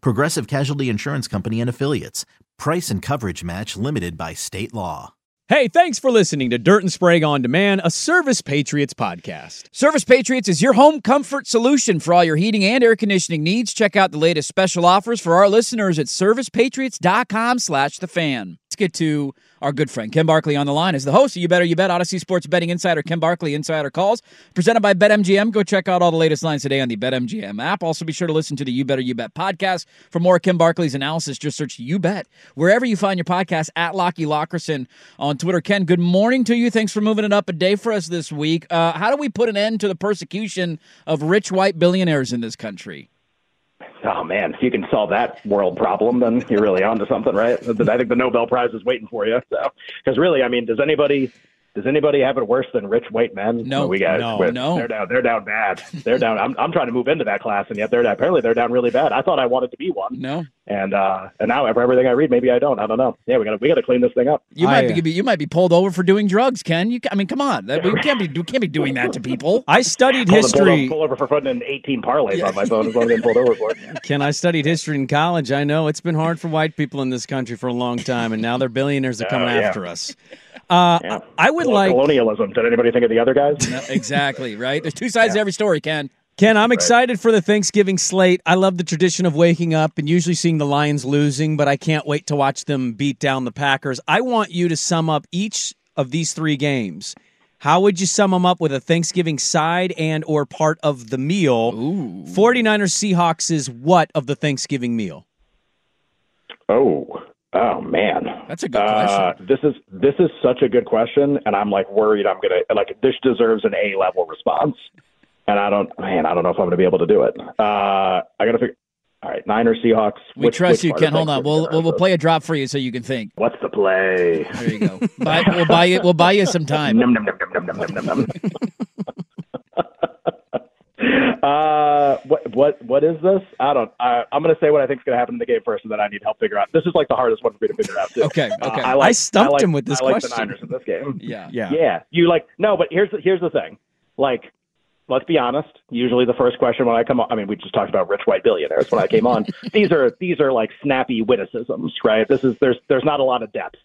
Progressive Casualty Insurance Company and Affiliates. Price and coverage match limited by state law. Hey, thanks for listening to Dirt and Sprague on Demand, a Service Patriots podcast. Service Patriots is your home comfort solution for all your heating and air conditioning needs. Check out the latest special offers for our listeners at servicepatriots.com slash the fan. Get to our good friend Ken Barkley on the line as the host of You Better You Bet Audacy Sports Betting Insider. Ken Barkley Insider Calls presented by BetMGM. Go check out all the latest lines today on the BetMGM app. Also, be sure to listen to the You Better You Bet podcast for more Ken Barkley's analysis. Just search You Bet wherever you find your podcast at Lockie Lockerson on Twitter. Ken, good morning to you. Thanks for moving it up a day for us this week. Uh, how do we put an end to the persecution of rich white billionaires in this country? Oh man, if you can solve that world problem, then you're really onto something, right? I think the Nobel Prize is waiting for you. So, because really, I mean, does anybody does anybody have it worse than rich white men? No, we got no, with, no. They're down. They're down bad. They're down. I'm, I'm trying to move into that class, and yet they're down, apparently they're down really bad. I thought I wanted to be one. No, and uh, and now for everything I read, maybe I don't. I don't know. Yeah, we got to we got to clean this thing up. You I, might be you might be pulled over for doing drugs, Ken. You, I mean, come on, That- we can't be we can't be doing that to people. I studied Pull, pull, history. pull over for putting in 18 parlays on my phone as long as I'm pulled over for it. Ken, I studied history in college. I know it's been hard for white people in this country for a long time, and now their billionaires are coming Oh, yeah. after us. Uh, Yeah. I would Col- like colonialism. Did anybody think of the other guys? No, exactly right. There's two sides to every story, Ken. Ken, I'm excited for the Thanksgiving slate. I love the tradition of waking up and usually seeing the Lions losing, but I can't wait to watch them beat down the Packers. I want you to sum up each of these three games. How would you sum them up with a Thanksgiving side and or part of the meal? Ooh. 49ers Seahawks is what of the Thanksgiving meal? Oh, oh man, That's a good Uh, question. this is this is such a good question, and I'm like worried I'm gonna like this deserves an A level response, and I don't, man, I don't know if I'm gonna be able to do it. Uh, I gotta figure. All right, Niners, Seahawks. We which- trust which you, Ken. Hold on. We'll we'll, we'll play a drop for you so you can think. What's the play? There you go. Buy, we'll buy you. We'll buy you some time. Num, num, num, num, num, num, num, num. Uh, what what what is this? I don't. I, I'm going to say what I think is going to happen in the game first, and then I need help figure out. This is like the hardest one for me to figure out. Too. Okay, Uh, okay. I, like, I stumped like- him with this I like question. the Niners in this game. Yeah. Yeah. Yeah, you like no, but here's the, here's the thing. Like, let's be honest. Usually, the first question when I come on, I mean, we just talked about rich white billionaires when I came on. these are these are like snappy witticisms, right? This is there's there's not a lot of depth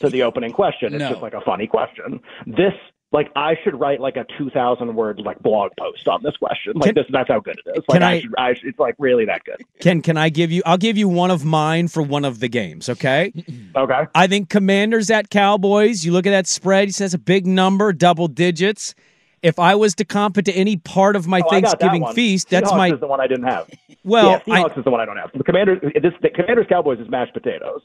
to the opening question. It's No. just like a funny question. This. Like I should write like a two thousand word like blog post on this question. Like Can- this, that's how good it is. Like can I, I- should, I should, it's like really that good. Ken, can I give you? I'll give you one of mine for one of the games. Okay. Okay. I think Commanders at Cowboys. You look at that spread. He says a big number, double digits. If I was to comp it to any part of my Oh, I got that Thanksgiving feast, that's Seahawks my is the one I didn't have. well. yeah, I, Seahawks is the one I don't have. The Commanders, this the Commanders Cowboys is mashed potatoes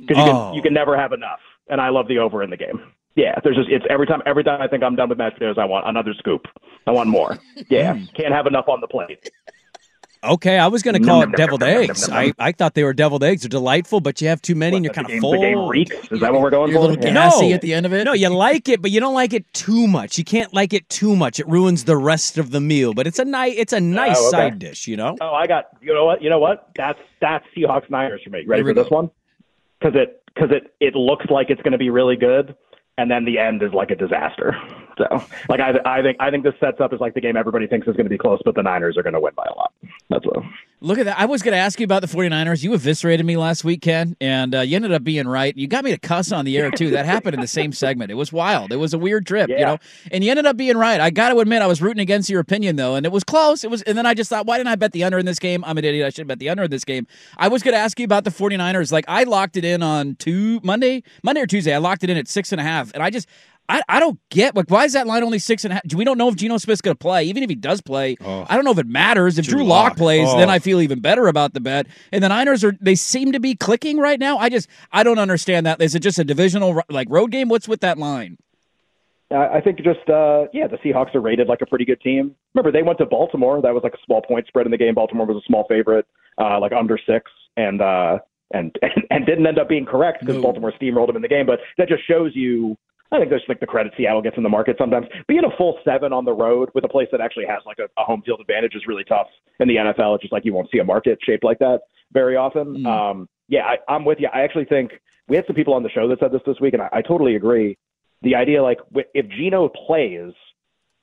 because you Oh. can you can never have enough, and I love the over in the game. Yeah, there's just it's every time every time I think I'm done with mashed potatoes, I want another scoop. I want more. Yeah, can't have enough on the plate. okay, I was going to call nom, it nom, deviled nom, nom, eggs. I. I thought they were deviled eggs. They're delightful, but you have too many and you're kind of full. The game reeks. Is that what we're going You're a for? little Yeah. gassy No. at the end of it. No, you like it, but you don't like it too much. You can't like it too much. It ruins the rest of the meal. But it's a nice, it's a oh, nice Oh, okay. side dish. You know. Oh, I got. You know what? You know what? That's that's Seahawks Niners for me. Ready Here we for this one? Because it because it it looks like it's going to be really good, and then the end is like a disaster. So, like, I, I think I think this sets up as like the game everybody thinks is going to be close, but the Niners are going to win by a lot. That's what. Look at that. I was going to ask you about the 49ers. You eviscerated me last week, Ken, and uh, you ended up being right. You got me to cuss on the air, too. That happened in the same segment. It was wild. It was a weird trip, Yeah. you know? And you ended up being right. I got to admit, I was rooting against your opinion, though, and it was close. It was, And then I just thought, why didn't I bet the under in this game? I'm an idiot. I should bet the under in this game. I was going to ask you about the 49ers. Like, I locked it in on two, Monday, Monday or Tuesday. I locked it in at six and a half, and I just, I, I don't get like why is that line only six and a half? We don't know if Geno Smith's going to play. Even if he does play, I don't know if it matters. If Drew, Drew Lock Lock. plays, Oh. then I feel even better about the bet. And the Niners are they seem to be clicking right now. I just I don't understand that. Is it just a divisional like road game? What's with that line? I I think just uh, yeah, the Seahawks are rated like a pretty good team. Remember, they went to Baltimore. That was like a small point spread in the game. Baltimore was a small favorite, uh, like under six, and uh, and and didn't end up being correct because No. Baltimore steamrolled them in the game. But that just shows you. I think there's like the credit Seattle gets in the market sometimes. Being a full seven on the road with a place that actually has like a, a home field advantage is really tough in the NFL. It's just like you won't see a market shaped like that very often. Mm. Um, yeah, I, I'm with you. I actually think we had some people on the show that said this this week, and I, I totally agree. The idea, like, if Geno plays,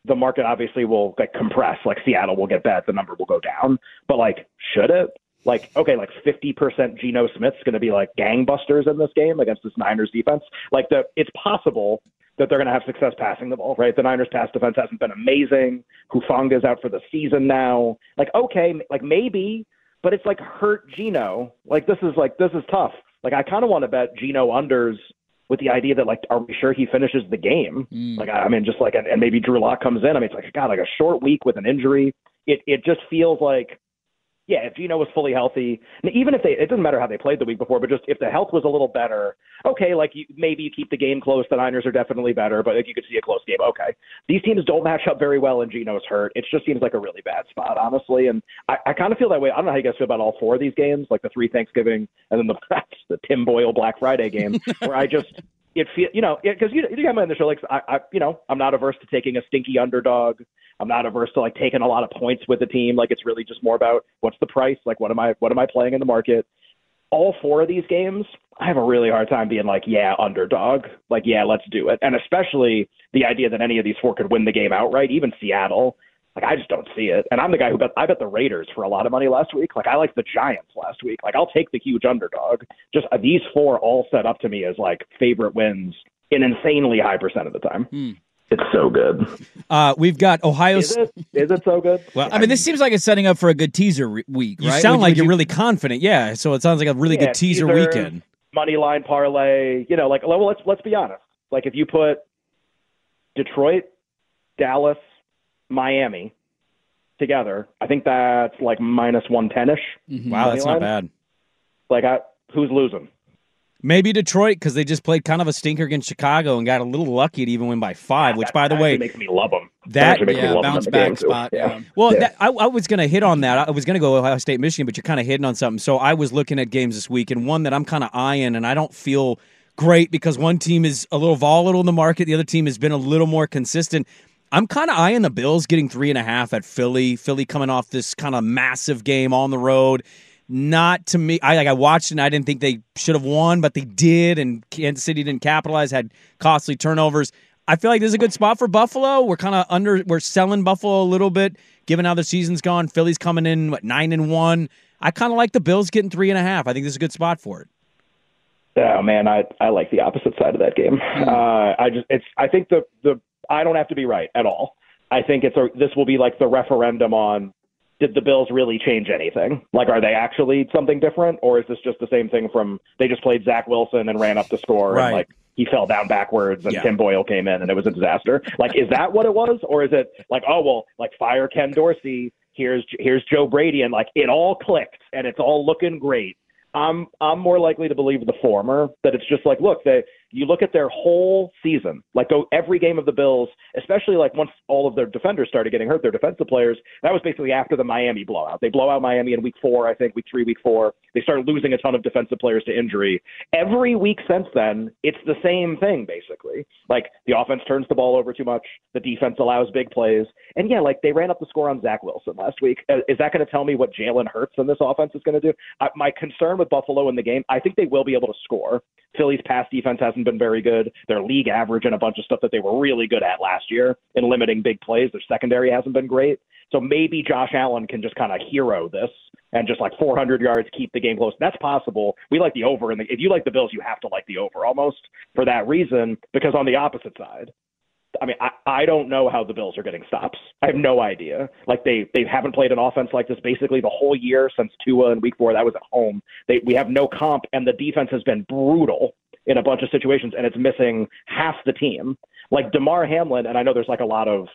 the market obviously will like compress. Like Seattle will get bet, the number will go down. But like, should it? Like, okay, like fifty percent Geno Smith's going to be like gangbusters in this game against this Niners defense. Like, the it's possible that they're going to have success passing the ball, right? The Niners pass defense hasn't been amazing. Hufanga's out for the season now. Like, okay, like maybe, but it's like hurt Geno. Like this is like this is tough. Like I kind of want to bet Geno unders with the idea that like, are we sure he finishes the game? Mm. Like I, I mean, just like and, and maybe Drew Lock comes in. I mean, it's like God, like a short week with an injury. It it just feels like. Yeah, if Geno was fully healthy, and even if they, it doesn't matter how they played the week before, but just if the health was a little better, okay, like you, maybe you keep the game close. The Niners are definitely better, but if you could see a close game, okay. These teams don't match up very well, and Geno's hurt. It just seems like a really bad spot, honestly. And I, I kind of feel that way. I don't know how you guys feel about all four of these games, like the three Thanksgiving and then the the Tim Boyle Black Friday game, where I just it feel you know because you you got me on the show like I, I you know I'm not averse to taking a stinky underdog. I'm not averse to like taking a lot of points with the team. Like it's really just more about what's the price, like what am I what am I playing in the market. All four of these games, I have a really hard time being like, yeah, underdog. Like, yeah, let's do it. And especially the idea that any of these four could win the game outright, even Seattle. Like, I just don't see it. And I'm the guy who bet I bet the Raiders for a lot of money last week. Like, I liked the Giants last week. Like, I'll take the huge underdog. Just uh, these four all set up to me as like favorite wins an insanely high percent of the time. Hmm. It's so good. Uh, we've got Ohio. Is it? Is it so good? Well, I mean, this seems like it's setting up for a good teaser re- week, You right? sound Would- like would you're you- really confident. Yeah. So it sounds like a really Yeah, good teaser teaser. weekend. money line parlay. You know, like well, let's let's be honest. Like if you put Detroit, Dallas, Miami together, I think that's like minus one ten ish. Mhm. Wow, that's not bad. Like I, who's losing? Maybe Detroit because they just played kind of a stinker against Chicago and got a little lucky to even win by five. Which, That by the way, makes me love them. that- me Yeah, love bounce back spot. Yeah. Yeah. Well, Yeah. that, I, I was going to hit on that. I was going to go Ohio State, Michigan, but you're kind of hitting on something. So I was looking at games this week, and one that I'm kind of eyeing, and I don't feel great because one team is a little volatile in the market, the other team has been a little more consistent. I'm kind of eyeing the Bills getting three and a half at Philly. Philly coming off this kind of massive game on the road. Not to me. I like I watched and I didn't think they should have won, but they did, and Kansas City didn't capitalize, had costly turnovers. I feel like this is a good spot for Buffalo. We're kind of under we're selling Buffalo a little bit, given how the season's gone. Philly's coming in what nine and one. I kind of like the Bills getting three and a half. I think this is a good spot for it. Oh man, I I like the opposite side of that game. Hmm. Uh, I just it's I think the the I don't have to be right at all. I think it's a this will be like the referendum on did the Bills really change anything? Like, are they actually something different, or is this just the same thing from they just played Zach Wilson and ran up the score Right. and like he fell down backwards and Yeah. Tim Boyle came in and it was a disaster? Like, is that what it was, or is it like oh well, like fire Ken Dorsey? Here's here's Joe Brady and like it all clicked and it's all looking great. I'm I'm more likely to believe the former that it's just like look they you look at their whole season like go every game of the Bills especially like once all of their defenders started getting hurt their defensive players that was basically after the Miami blowout. They blow out Miami in week 4 I think week 3 week 4 they started losing a ton of defensive players to injury. Every week since then it's the same thing basically. Like the offense turns the ball over too much. The defense allows big plays. And yeah like they ran up the score on Zach Wilson last week. Uh, is that going to tell me what Jalen Hurts and this offense is going to do my concern with Buffalo in the game, I think they will be able to score. Philly's pass defense hasn't been very good. Their league average and a bunch of stuff that they were really good at last year in limiting big plays. Their secondary hasn't been great. So maybe Josh Allen can just kind of hero this and just like 400 yards, keep the game close. That's possible. We like the over, and if you like the Bills, you have to like the over almost for that reason. Because on the opposite side, I mean, I, I don't know how the Bills are getting stops. I have no idea. Like they they haven't played an offense like this basically the whole year since Tua in Week Four. That was at home. They we have no comp, and the defense has been brutal in a bunch of situations, and it's missing half the team. Like Damar Hamlin, and I know there's like a lot of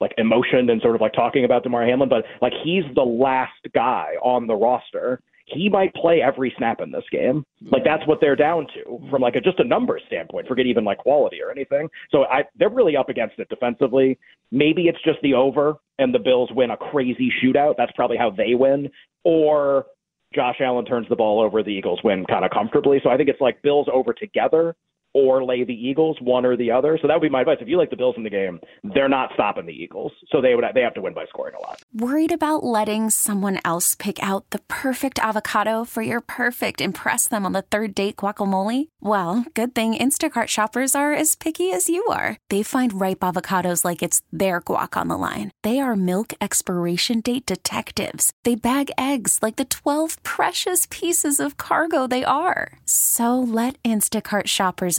like emotion and sort of like talking about Damar Hamlin, but like he's the last guy on the roster he might play every snap in this game. Like that's what they're down to from like a, just a number standpoint. Forget even like quality or anything. So I they're really up against it defensively. Maybe it's just the over and the Bills win a crazy shootout. That's probably how they win. Or Josh Allen turns the ball over, the Eagles win kind of comfortably. So I think it's like Bills over together or lay the Eagles, one or the other. So that would be my advice. If you like the Bills in the game, they're not stopping the Eagles. So they would they have to win by scoring a lot. Worried about letting someone else pick out the perfect avocado for your perfect impress them on the third date guacamole? Well, good thing Instacart shoppers are as picky as you are. They find ripe avocados like it's their guac on the line. They are milk expiration date detectives. They bag eggs like the 12 precious pieces of cargo they are. So let Instacart shoppers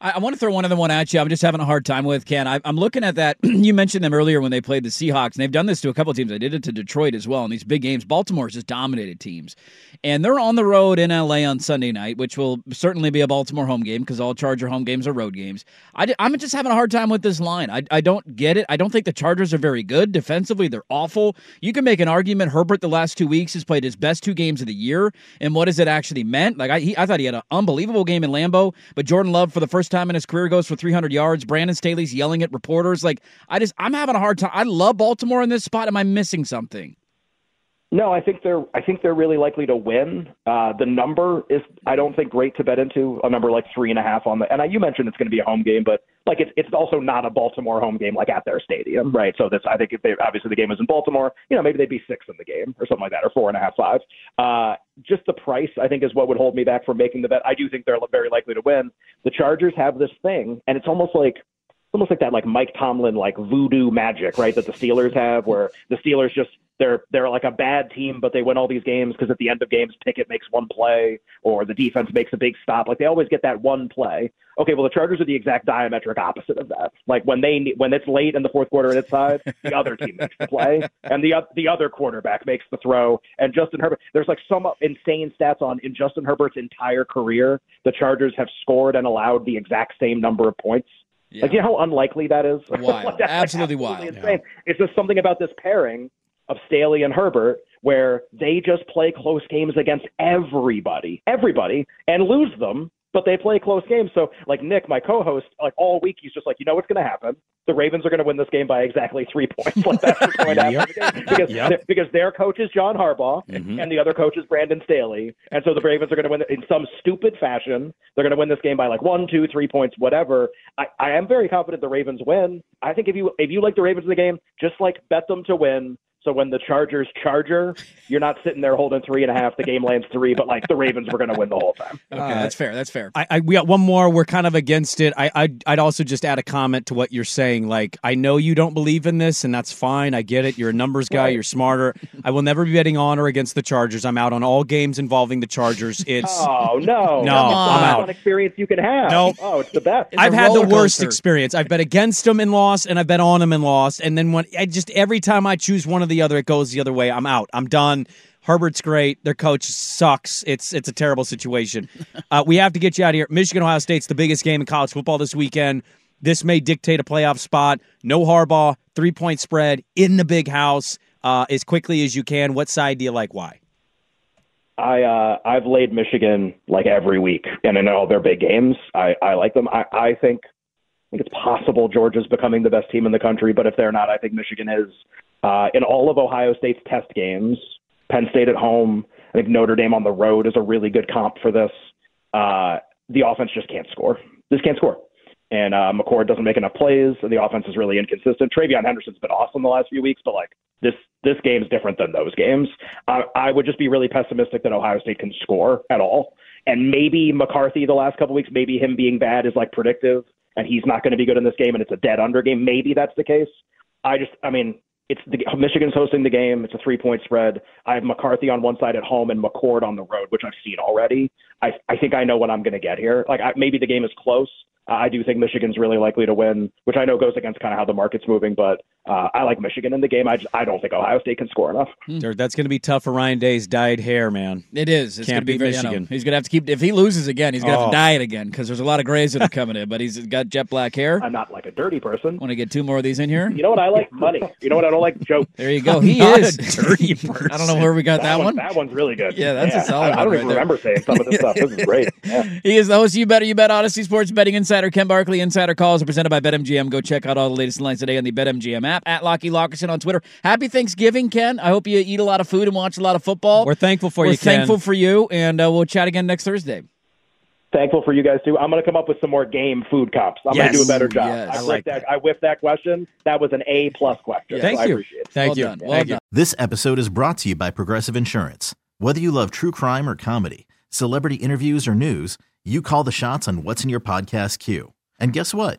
I, I want to throw one other one at you. I'm just having a hard time with Ken. I, am looking at that. you mentioned them earlier when they played the Seahawks, and they've done this to a couple teams. They did it to Detroit as well in these big games. Baltimore's just dominated teams, and they're on the road in LA on Sunday night, which will certainly be a Baltimore home game because all Charger home games are road games. I, am just having a hard time with this line. I, I don't get it. I don't think the Chargers are very good defensively. They're awful. You can make an argument. Herbert the last two weeks has played his best two games of the year, and what has it actually meant? Like I, he, I thought he had an unbelievable game in Lambeau, but Jordan Love for the first time in his career goes for 300 yards. Brandon Staley's yelling at reporters. Like, I just, I'm having a hard time. I love Baltimore in this spot. Am I missing something? No, I think they're I think they're really likely to win. Uh, the number is I don't think great to bet into a number like three and a half on the and I, you mentioned it's going to be a home game, but like it's it's also not a Baltimore home game like at their stadium, right? So this I think if they obviously the game is in Baltimore, you know maybe they'd be six in the game or something like that or four and a half five. Uh, just the price I think is what would hold me back from making the bet. I do think they're very likely to win. The Chargers have this thing, and it's almost like almost like that like Mike Tomlin like voodoo magic, right? That the Steelers have, where the Steelers just they're they're like a bad team, but they win all these games because at the end of games, Pickett makes one play or the defense makes a big stop. Like they always get that one play. Okay, well the Chargers are the exact diametric opposite of that. Like when they when it's late in the fourth quarter and it's side, the other team makes the play and the the other quarterback makes the throw. And Justin Herbert, there's like some insane stats on in Justin Herbert's entire career, the Chargers have scored and allowed the exact same number of points. Yeah. Like, you know how unlikely that is? Wild. like, absolutely, like, wild. Insane. Yeah. It's just something about this pairing of Staley and Herbert where they just play close games against everybody, everybody, and lose them but they play close games. So, like Nick, my co-host, like all week, he's just like, you know what's going to happen? The Ravens are going to win this game by exactly three points. Like that's what's going to happen because yep. because their coach is John Harbaugh mm-hmm. and the other coach is Brandon Staley, and so the Ravens are going to win in some stupid fashion. They're going to win this game by like one, two, three points, whatever. I, I am very confident the Ravens win. I think if you if you like the Ravens in the game, just like bet them to win. So when the Chargers charger, you're not sitting there holding three and a half. The game lands three, but like the Ravens were going to win the whole time. Okay, uh, that's fair. That's fair. I, I, we got one more. We're kind of against it. I, I'd, I'd also just add a comment to what you're saying. Like I know you don't believe in this, and that's fine. I get it. You're a numbers guy. Right. You're smarter. I will never be betting on or against the Chargers. I'm out on all games involving the Chargers. It's oh no, no, I'm out. Fun experience you can have. No, oh, it's the best. It's I've had the worst experience. I've bet against them and lost, and I've bet on them and lost, and then when I just every time I choose one or the other, it goes the other other way. I'm out. I'm done. Herbert's great. Their coach sucks. It's it's a terrible situation. Uh, we have to get you out of here. Michigan Ohio State's the biggest game in college football this weekend. This may dictate a playoff spot. No Harbaugh, three point spread in the big house uh, as quickly as you can. What side do you like? Why? I uh, I've laid Michigan like every week, and in all their big games, I, I like them. I, I think I think it's possible Georgia's becoming the best team in the country, but if they're not, I think Michigan is. Uh, in all of Ohio State's test games, Penn State at home, I think Notre Dame on the road is a really good comp for this. Uh, the offense just can't score. Just can't score. And uh, McCord doesn't make enough plays, and the offense is really inconsistent. TreVeyon Henderson's been awesome the last few weeks, but like this this game's different than those games. I, I would just be really pessimistic that Ohio State can score at all. And maybe McCarthy the last couple weeks, maybe him being bad is like predictive, and he's not going to be good in this game, and it's a dead under game. Maybe that's the case. I just, I mean, it's the, Michigan's hosting the game. It's a three point spread. I have McCarthy on one side at home and McCord on the road, which I've seen already. I I think I know what I'm going to get here. Like I, maybe the game is close. I do think Michigan's really likely to win, which I know goes against kind of how the market's moving, but uh, I like Michigan in the game. I, just, I don't think Ohio State can score enough. Hmm. That's going to be tough for Ryan Day's dyed hair, man. It is. It's Can't gonna be beat very, Michigan. You know, he's going to have to keep. If he loses again, he's going to have Oh. to dye it again because there's a lot of grays that are coming in. But he's got jet black hair. I'm not like a dirty person. Want to get two more of these in here? You know what I like? Money. You know what I don't like? Jokes. There you go. He Not is a dirty person. I don't know where we got that, one, one. That one's really good. Yeah, that's a solid I, I don't one even right there. remember saying some of this stuff. This is great. Yeah. He is the host. of You better, you bet. Audacy Sports Betting Insider Ken Barkley. Insider calls are presented by BetMGM. Go check out all the latest lines today on the BetMGM app. At Lockie Lockerson on Twitter. Happy Thanksgiving, Ken. I hope you eat a lot of food and watch a lot of football. We're thankful for you. We're you, Ken. thankful for you, and uh, we'll chat again next Thursday. Thankful for you guys too. I'm going to come up with some more game food comps. I'm going to do a better job. Yes. I, I like that. I whiffed that question. That was an A plus question. Yeah. so Thank I you. appreciate it. Thank well you. done. Well Thank you. done. This episode is brought to you by Progressive Insurance. Whether you love true crime or comedy, celebrity interviews or news, you call the shots on what's in your podcast queue. And guess what?